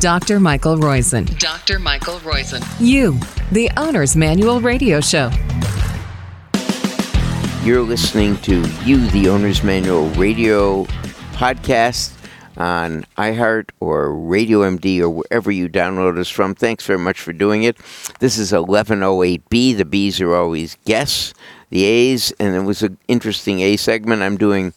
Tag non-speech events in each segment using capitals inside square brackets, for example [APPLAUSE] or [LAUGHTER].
Dr. Michael Roizen. Dr. Michael Roizen. You, the Owner's Manual Radio Show. You're listening to You, the Owner's Manual Radio podcast on iHeart or Radio MD or wherever you download us from. Thanks very much for doing it. This is 1108B. The B's are always guests, the A's, and it was an interesting A segment. I'm doing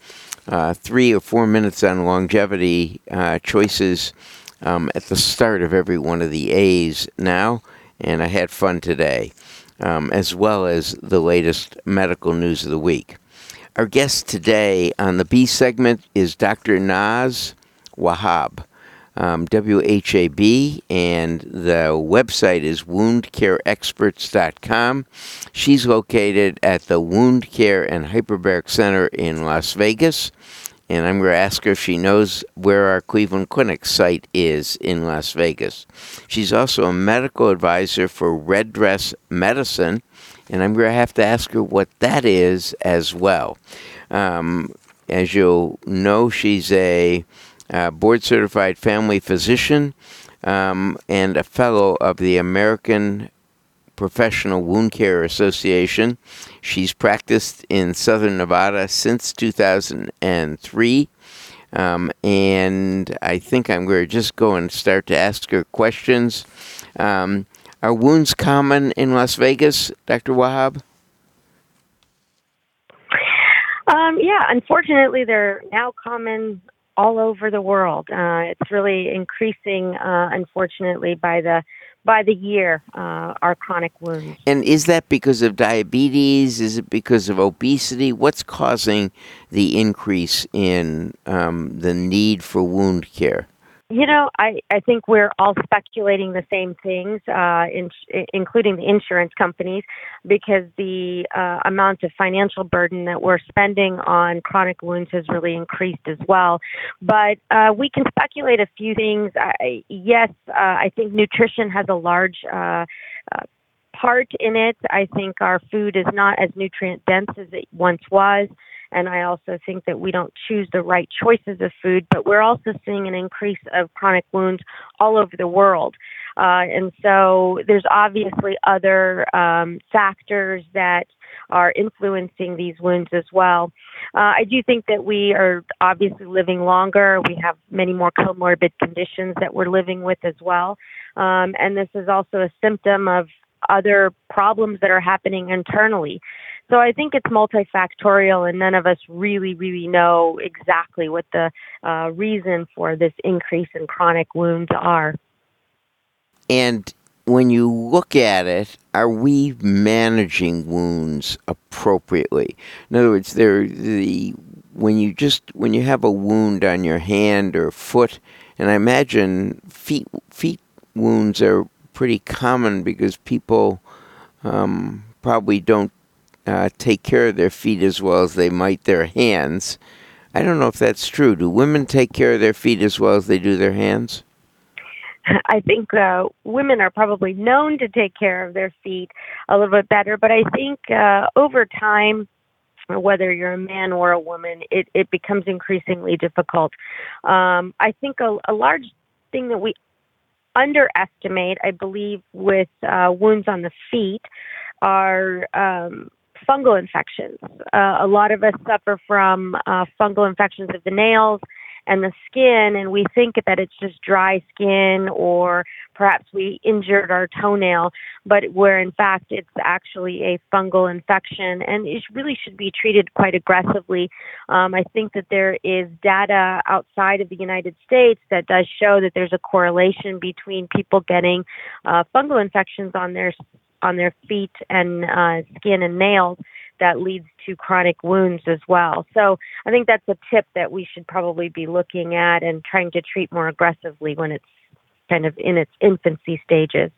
uh, three or four minutes on longevity uh, choices um, at the start of every one of the A's now, and I had fun today, um, as well as the latest medical news of the week. Our guest today on the B segment is Dr. Naz Wahab, um, W-H-A-B, and the website is woundcareexperts.com. She's located at the Wound Care and Hyperbaric Center in Las Vegas, and I'm going to ask her if she knows where our Cleveland Clinic site is in Las Vegas. She's also a medical advisor for Red Dress Medicine, and I'm going to have to ask her what that is as well. Um, as you'll know, she's a uh, board certified family physician, um, and a fellow of the American Professional Wound Care Association. She's practiced in Southern Nevada since 2003. Um, and I think I'm going to just go and start to ask her questions. Um, are wounds common in Las Vegas, Dr. Wahab? Um, yeah, unfortunately, they're now common all over the world. Uh, it's really increasing, uh, unfortunately, by the by the year, uh, our chronic wounds. And is that because of diabetes? Is it because of obesity? What's causing the increase in um, the need for wound care? You know, I, I think we're all speculating the same things, uh, in, including the insurance companies, because the uh, amount of financial burden that we're spending on chronic wounds has really increased as well. But uh, we can speculate a few things. I, yes, uh, I think nutrition has a large uh, uh, part in it. I think our food is not as nutrient dense as it once was. And I also think that we don't choose the right choices of food, but we're also seeing an increase of chronic wounds all over the world. Uh, and so there's obviously other um, factors that are influencing these wounds as well. Uh, I do think that we are obviously living longer. We have many more comorbid conditions that we're living with as well. Um, and this is also a symptom of other problems that are happening internally. So I think it's multifactorial, and none of us really, really know exactly what the uh, reason for this increase in chronic wounds are. And when you look at it, are we managing wounds appropriately? In other words, there the when you just when you have a wound on your hand or foot, and I imagine feet feet wounds are pretty common because people um, probably don't uh, take care of their feet as well as they might their hands. I don't know if that's true. Do women take care of their feet as well as they do their hands? [LAUGHS] I think uh, women are probably known to take care of their feet a little bit better, but I think uh, over time, whether you're a man or a woman, it, it becomes increasingly difficult. Um, I think a, a large thing that we underestimate, I believe, with uh, wounds on the feet are um, fungal infections. Uh, a lot of us suffer from uh, fungal infections of the nails and the skin, and we think that it's just dry skin or perhaps we injured our toenail, but where in fact it's actually a fungal infection and it really should be treated quite aggressively. Um, I think that there is data outside of the United States that does show that there's a correlation between people getting uh, fungal infections on their on their feet and uh, skin and nails that leads to chronic wounds as well. So I think that's a tip that we should probably be looking at and trying to treat more aggressively when it's kind of in its infancy stages.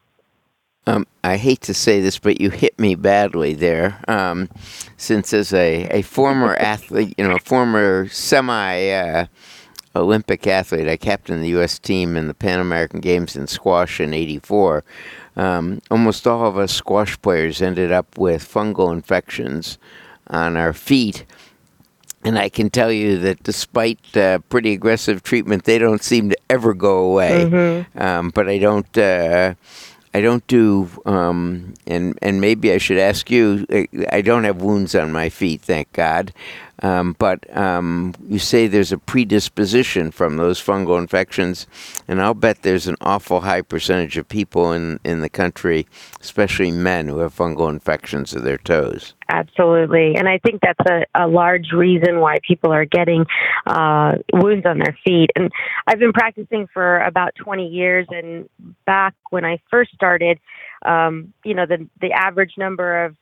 Um, I hate to say this, but you hit me badly there. Um, since as a, a former athlete, you know, a former semi uh, Olympic athlete, I captained the U.S. team in the Pan American Games in squash in '84 um, almost all of us squash players ended up with fungal infections on our feet. and I can tell you that despite uh, pretty aggressive treatment, they don't seem to ever go away. Mm-hmm. Um, but I don't. Uh, I don't do, um, and and maybe I should ask you. I don't have wounds on my feet, thank God. Um, but um, you say there's a predisposition from those fungal infections, and I'll bet there's an awful high percentage of people in, in the country, especially men, who have fungal infections of their toes. Absolutely. And I think that's a, a large reason why people are getting uh, wounds on their feet. And I've been practicing for about 20 years. And back when I first started, um, you know, the, the average number of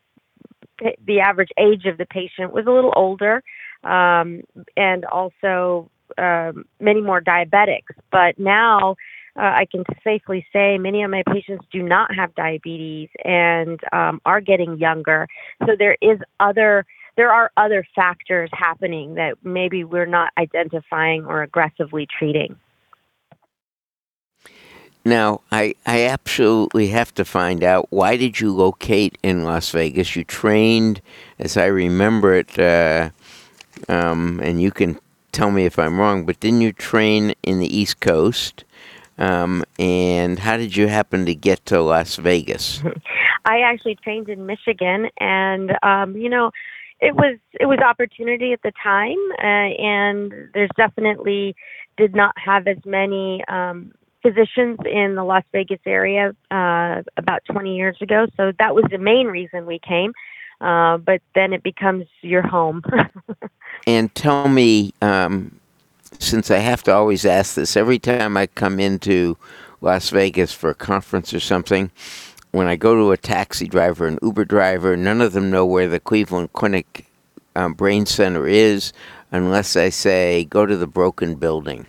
the average age of the patient was a little older, um, and also um, many more diabetics. But now uh, I can safely say many of my patients do not have diabetes and um, are getting younger. So there is other there are other factors happening that maybe we're not identifying or aggressively treating. Now, I, I absolutely have to find out why did you locate in Las Vegas? You trained, as I remember it, uh, um, and you can tell me if I'm wrong, but didn't you train in the East Coast? Um, and how did you happen to get to Las Vegas? [LAUGHS] I actually trained in Michigan, and um, you know, it was it was opportunity at the time, uh, and there's definitely did not have as many um, physicians in the Las Vegas area uh, about 20 years ago. So that was the main reason we came. Uh, but then it becomes your home. [LAUGHS] and tell me, um, since I have to always ask this every time I come into Las Vegas for a conference or something, when I go to a taxi driver, an Uber driver, none of them know where the Cleveland Clinic um, Brain Center is unless I say, go to the broken building.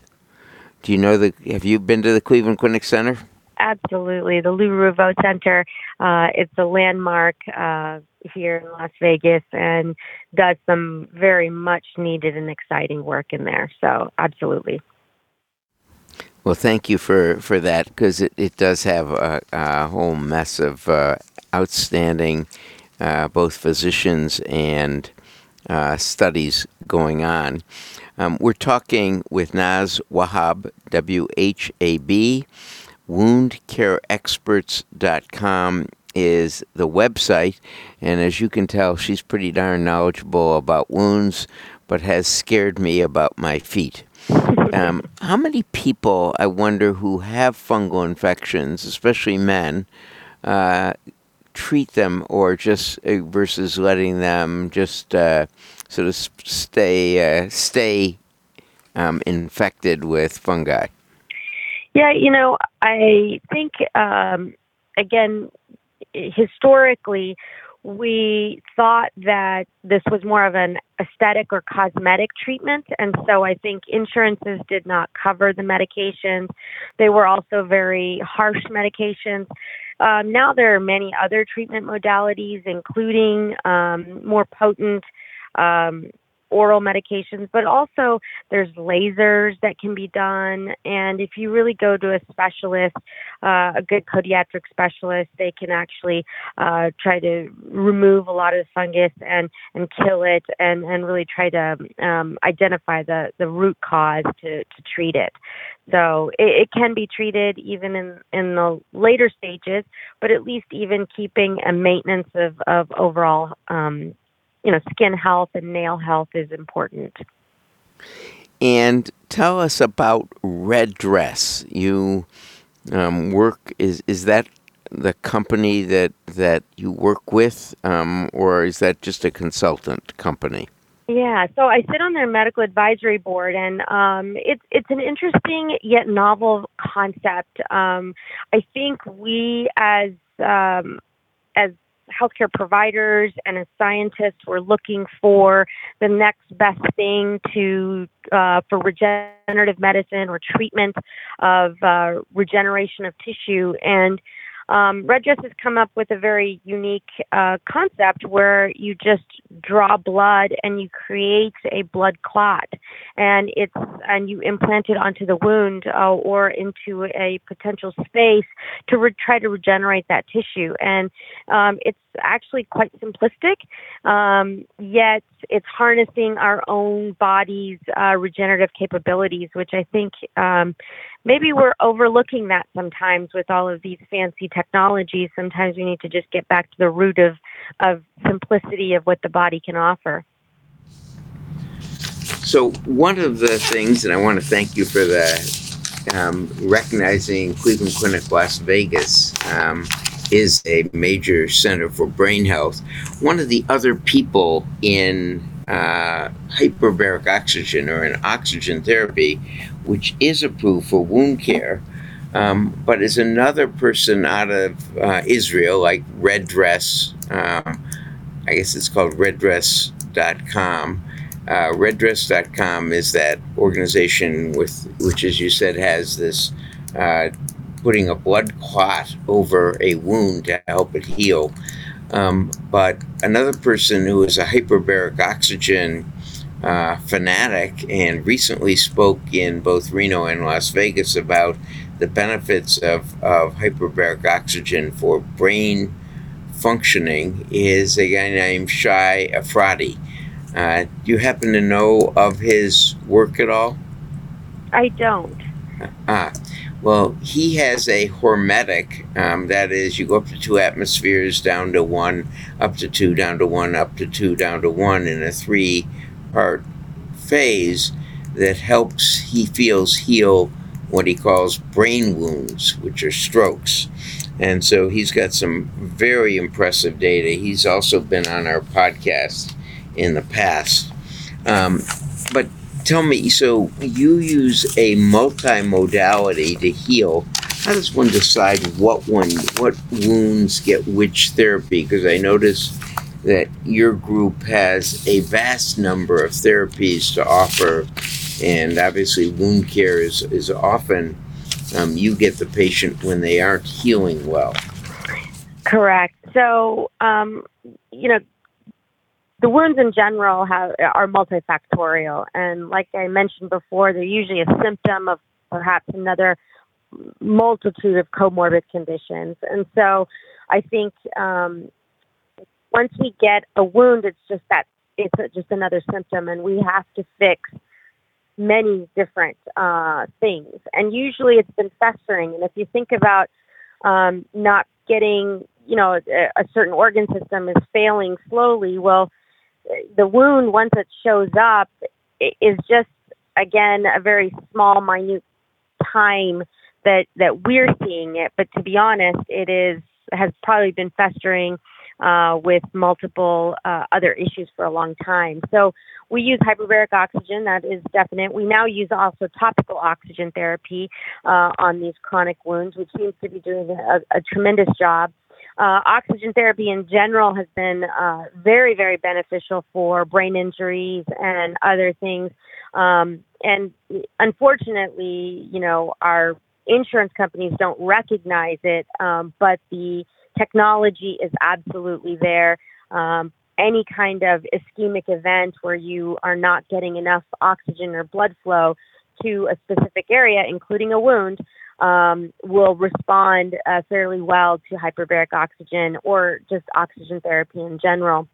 Do you know the? Have you been to the Cleveland Clinic Center? Absolutely, the Lou Ruvo Center. Uh, it's a landmark uh, here in Las Vegas and does some very much needed and exciting work in there. So, absolutely. Well, thank you for, for that because it, it does have a, a whole mess of uh, outstanding uh, both physicians and uh, studies going on. Um, we're talking with Naz Wahab, W H A B. WoundCareExperts.com is the website, and as you can tell, she's pretty darn knowledgeable about wounds, but has scared me about my feet. [LAUGHS] Um, how many people, I wonder, who have fungal infections, especially men, uh, treat them or just uh, versus letting them just uh, sort of stay uh, stay um, infected with fungi? Yeah, you know, I think um, again, historically, we thought that this was more of an aesthetic or cosmetic treatment, and so I think insurances did not cover the medications. They were also very harsh medications. Um, now there are many other treatment modalities, including um, more potent um, oral medications, but also there's lasers that can be done. And if you really go to a specialist, uh, a good podiatric specialist, they can actually uh, try to remove a lot of the fungus and, and kill it and, and really try to um, identify the, the root cause to, to treat it. So it, it can be treated even in, in the later stages, but at least even keeping a maintenance of, of overall um, you know, skin health and nail health is important. And tell us about Red Dress. You um, work is is that the company that that you work with, um, or is that just a consultant company? Yeah, so I sit on their medical advisory board, and um, it's it's an interesting yet novel concept. Um, I think we as um, as healthcare providers and as scientists, we're looking for the next best thing to uh, for regenerative medicine or treatment of uh, regeneration of tissue. And um, has come up with a very unique uh, concept where you just draw blood and you create a blood clot, and it's and you implant it onto the wound uh, or into a potential space to re- try to regenerate that tissue. And um, it's actually quite simplistic, um, yet it's harnessing our own body's uh, regenerative capabilities, which I think um, maybe we're overlooking that sometimes with all of these fancy technologies. Sometimes we need to just get back to the root of, of simplicity of what the body can offer. So one of the things, and I want to thank you for the um, recognizing Cleveland Clinic Las Vegas um, is a major center for brain health. One of the other people in uh, hyperbaric oxygen or in oxygen therapy, which is approved for wound care, um, but is another person out of uh, Israel, like Red Dress. Um, I guess it's called reddress.com. Uh, reddress.com is that organization with which, as you said, has this uh, putting a blood clot over a wound to help it heal. Um, but another person who is a hyperbaric oxygen uh, fanatic and recently spoke in both Reno and Las Vegas about the benefits of, of hyperbaric oxygen for brain functioning is a guy named Shai Efrati. Uh, do you happen to know of his work at all? I don't. Ah, well, he has a hormetic. Um, that is, you go up to two atmospheres, down to one, up to two, down to one, up to two, down to one in a three part phase that helps, he feels, heal what he calls brain wounds, which are strokes. And so he's got some very impressive data. He's also been on our podcast in the past. Um, but tell me, so you use a multimodality to heal. How does one decide what one, what wounds get which therapy? Because I notice that your group has a vast number of therapies to offer, and obviously, wound care is, is often um, you get the patient when they aren't healing well. Correct. So, um, you know, the wounds in general have are multifactorial, and like I mentioned before, they're usually a symptom of perhaps another multitude of comorbid conditions. And so, I think um, once we get a wound, it's just that it's just another symptom, and we have to fix many different uh, things. And usually, it's been festering. And if you think about um, not getting, you know, a, a certain organ system is failing slowly, well the wound once it shows up is just again a very small minute time that that we're seeing it but to be honest it is has probably been festering uh, with multiple uh, other issues for a long time. So we use hyperbaric oxygen, that is definite. We now use also topical oxygen therapy uh, on these chronic wounds, which seems to be doing a, a tremendous job. Uh, oxygen therapy in general has been uh, very, very beneficial for brain injuries and other things. Um, and unfortunately, you know, our insurance companies don't recognize it, um, but the technology is absolutely there. Um, any kind of ischemic event where you are not getting enough oxygen or blood flow to a specific area, including a wound, um, will respond uh, fairly well to hyperbaric oxygen or just oxygen therapy in general.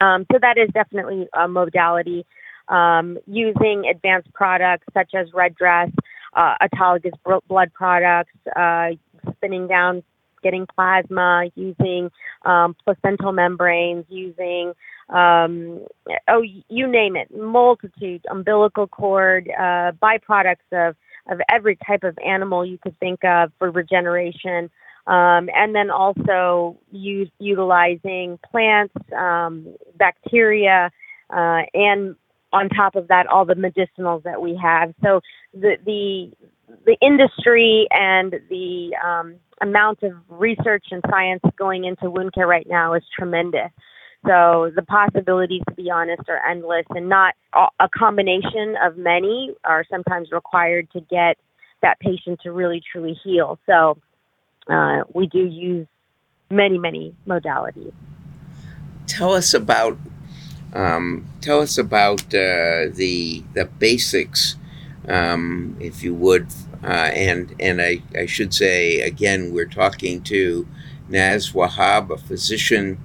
Um, so that is definitely a modality. Um, using advanced products such as red dress, uh, autologous blood products, uh, spinning down, getting plasma, using um, placental membranes, using um, oh you name it, multitude, umbilical cord, uh, byproducts of of every type of animal you could think of for regeneration. Um, and then also use, utilizing plants, um, bacteria, uh, and on top of that, all the medicinals that we have. So the the the industry and the um, amount of research and science going into wound care right now is tremendous. So the possibilities, to be honest, are endless, and not a combination of many are sometimes required to get that patient to really truly heal. So uh, we do use many, many modalities. Tell us about um, tell us about uh, the the basics, um, if you would, uh, and and I, I should say again we're talking to Naz Wahab, a physician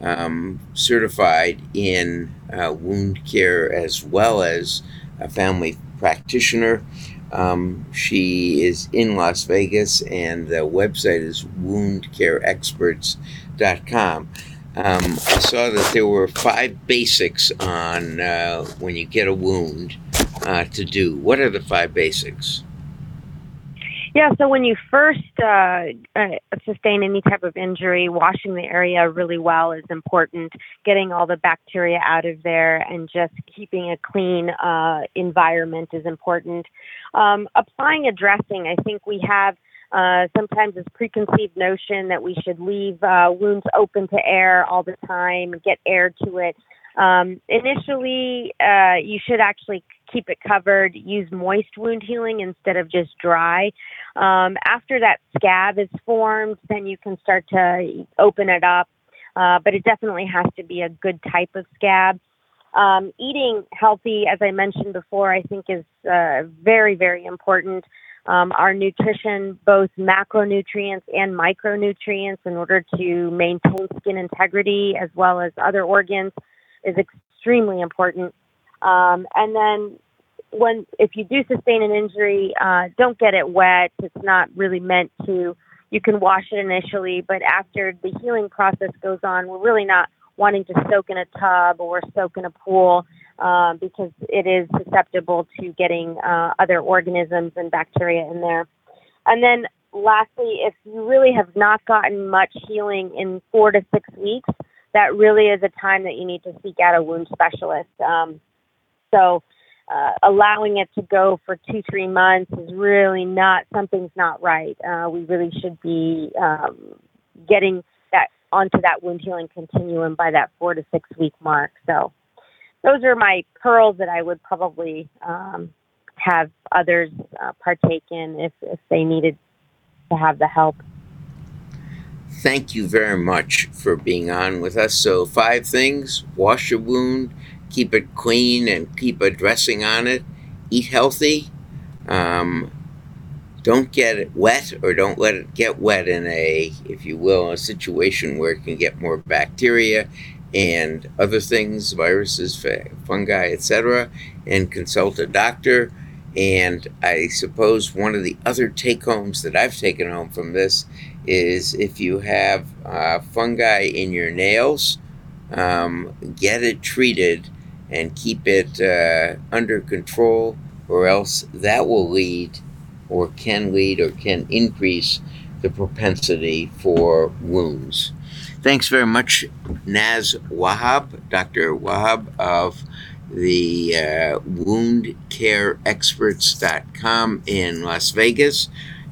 um, certified in uh, wound care as well as a family practitioner. Um, she is in Las Vegas, and the website is woundcareexperts.com. Um, I saw that there were five basics on uh, when you get a wound uh, to do. What are the five basics? Yeah, so when you first uh, uh, sustain any type of injury, washing the area really well is important. Getting all the bacteria out of there and just keeping a clean uh, environment is important. Um, applying a dressing, I think we have uh, sometimes this preconceived notion that we should leave uh, wounds open to air all the time, get air to it. Um, initially, uh, you should actually keep it covered. Use moist wound healing instead of just dry. Um, after that scab is formed, then you can start to open it up. Uh, but it definitely has to be a good type of scab. Um, eating healthy, as I mentioned before, I think is uh, very, very important. Um, our nutrition, both macronutrients and micronutrients, in order to maintain skin integrity as well as other organs, is extremely important. Um, and then when if you do sustain an injury, uh, don't get it wet. It's not really meant to. You can wash it initially, but after the healing process goes on, we're really not wanting to soak in a tub or soak in a pool uh, because it is susceptible to getting uh, other organisms and bacteria in there. And then lastly, if you really have not gotten much healing in four to six weeks, that really is a time that you need to seek out a wound specialist. Um, so uh, allowing it to go for two, three months is really not something's not right. Uh, we really should be um, getting that onto that wound healing continuum by that four to six week mark. So those are my pearls that I would probably um, have others uh, partake in if, if they needed to have the help. Thank you very much for being on with us. So, five things wash your wound, keep it clean and keep a dressing on it. Eat healthy. Um, don't get it wet or don't let it get wet in a, if you will, a situation where it can get more bacteria and other things, viruses, fungi, etc., and consult a doctor. And I suppose one of the other take homes that I've taken home from this is if you have uh, fungi in your nails, um, get it treated and keep it uh, under control, or else that will lead, or can lead, or can increase the propensity for wounds. Thanks very much, Naz Wahab, Dr. Wahab of the uh, woundcareexperts.com in Las Vegas.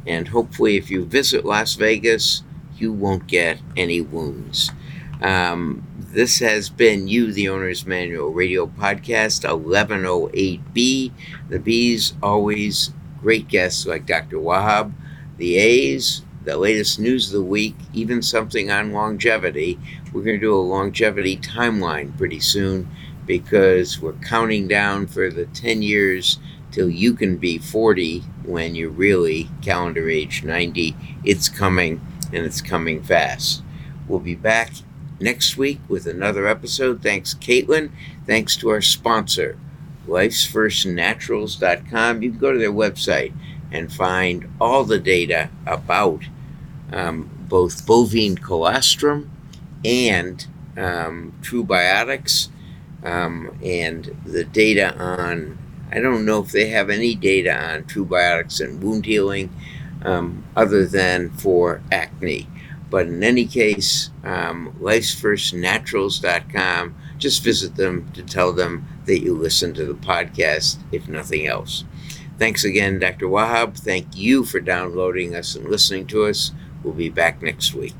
And hopefully, if you visit Las Vegas, you won't get any wounds. Um, this has been You, the Owner's Manual Radio Podcast 1108B. The B's always great guests like Dr. Wahab. The A's, the latest news of the week, even something on longevity. We're going to do a longevity timeline pretty soon because we're counting down for the 10 years till you can be 40 when you're really calendar age 90. It's coming and it's coming fast. We'll be back next week with another episode. Thanks, Caitlin. Thanks to our sponsor, lifesfirstnaturals.com. You can go to their website and find all the data about um, both bovine colostrum and um, TruBiotics um, and the data on. I don't know if they have any data on probiotics and wound healing um, other than for acne. But in any case, um, lifesfirstnaturals.com, just visit them to tell them that you listen to the podcast, if nothing else. Thanks again, Dr. Wahab. Thank you for downloading us and listening to us. We'll be back next week.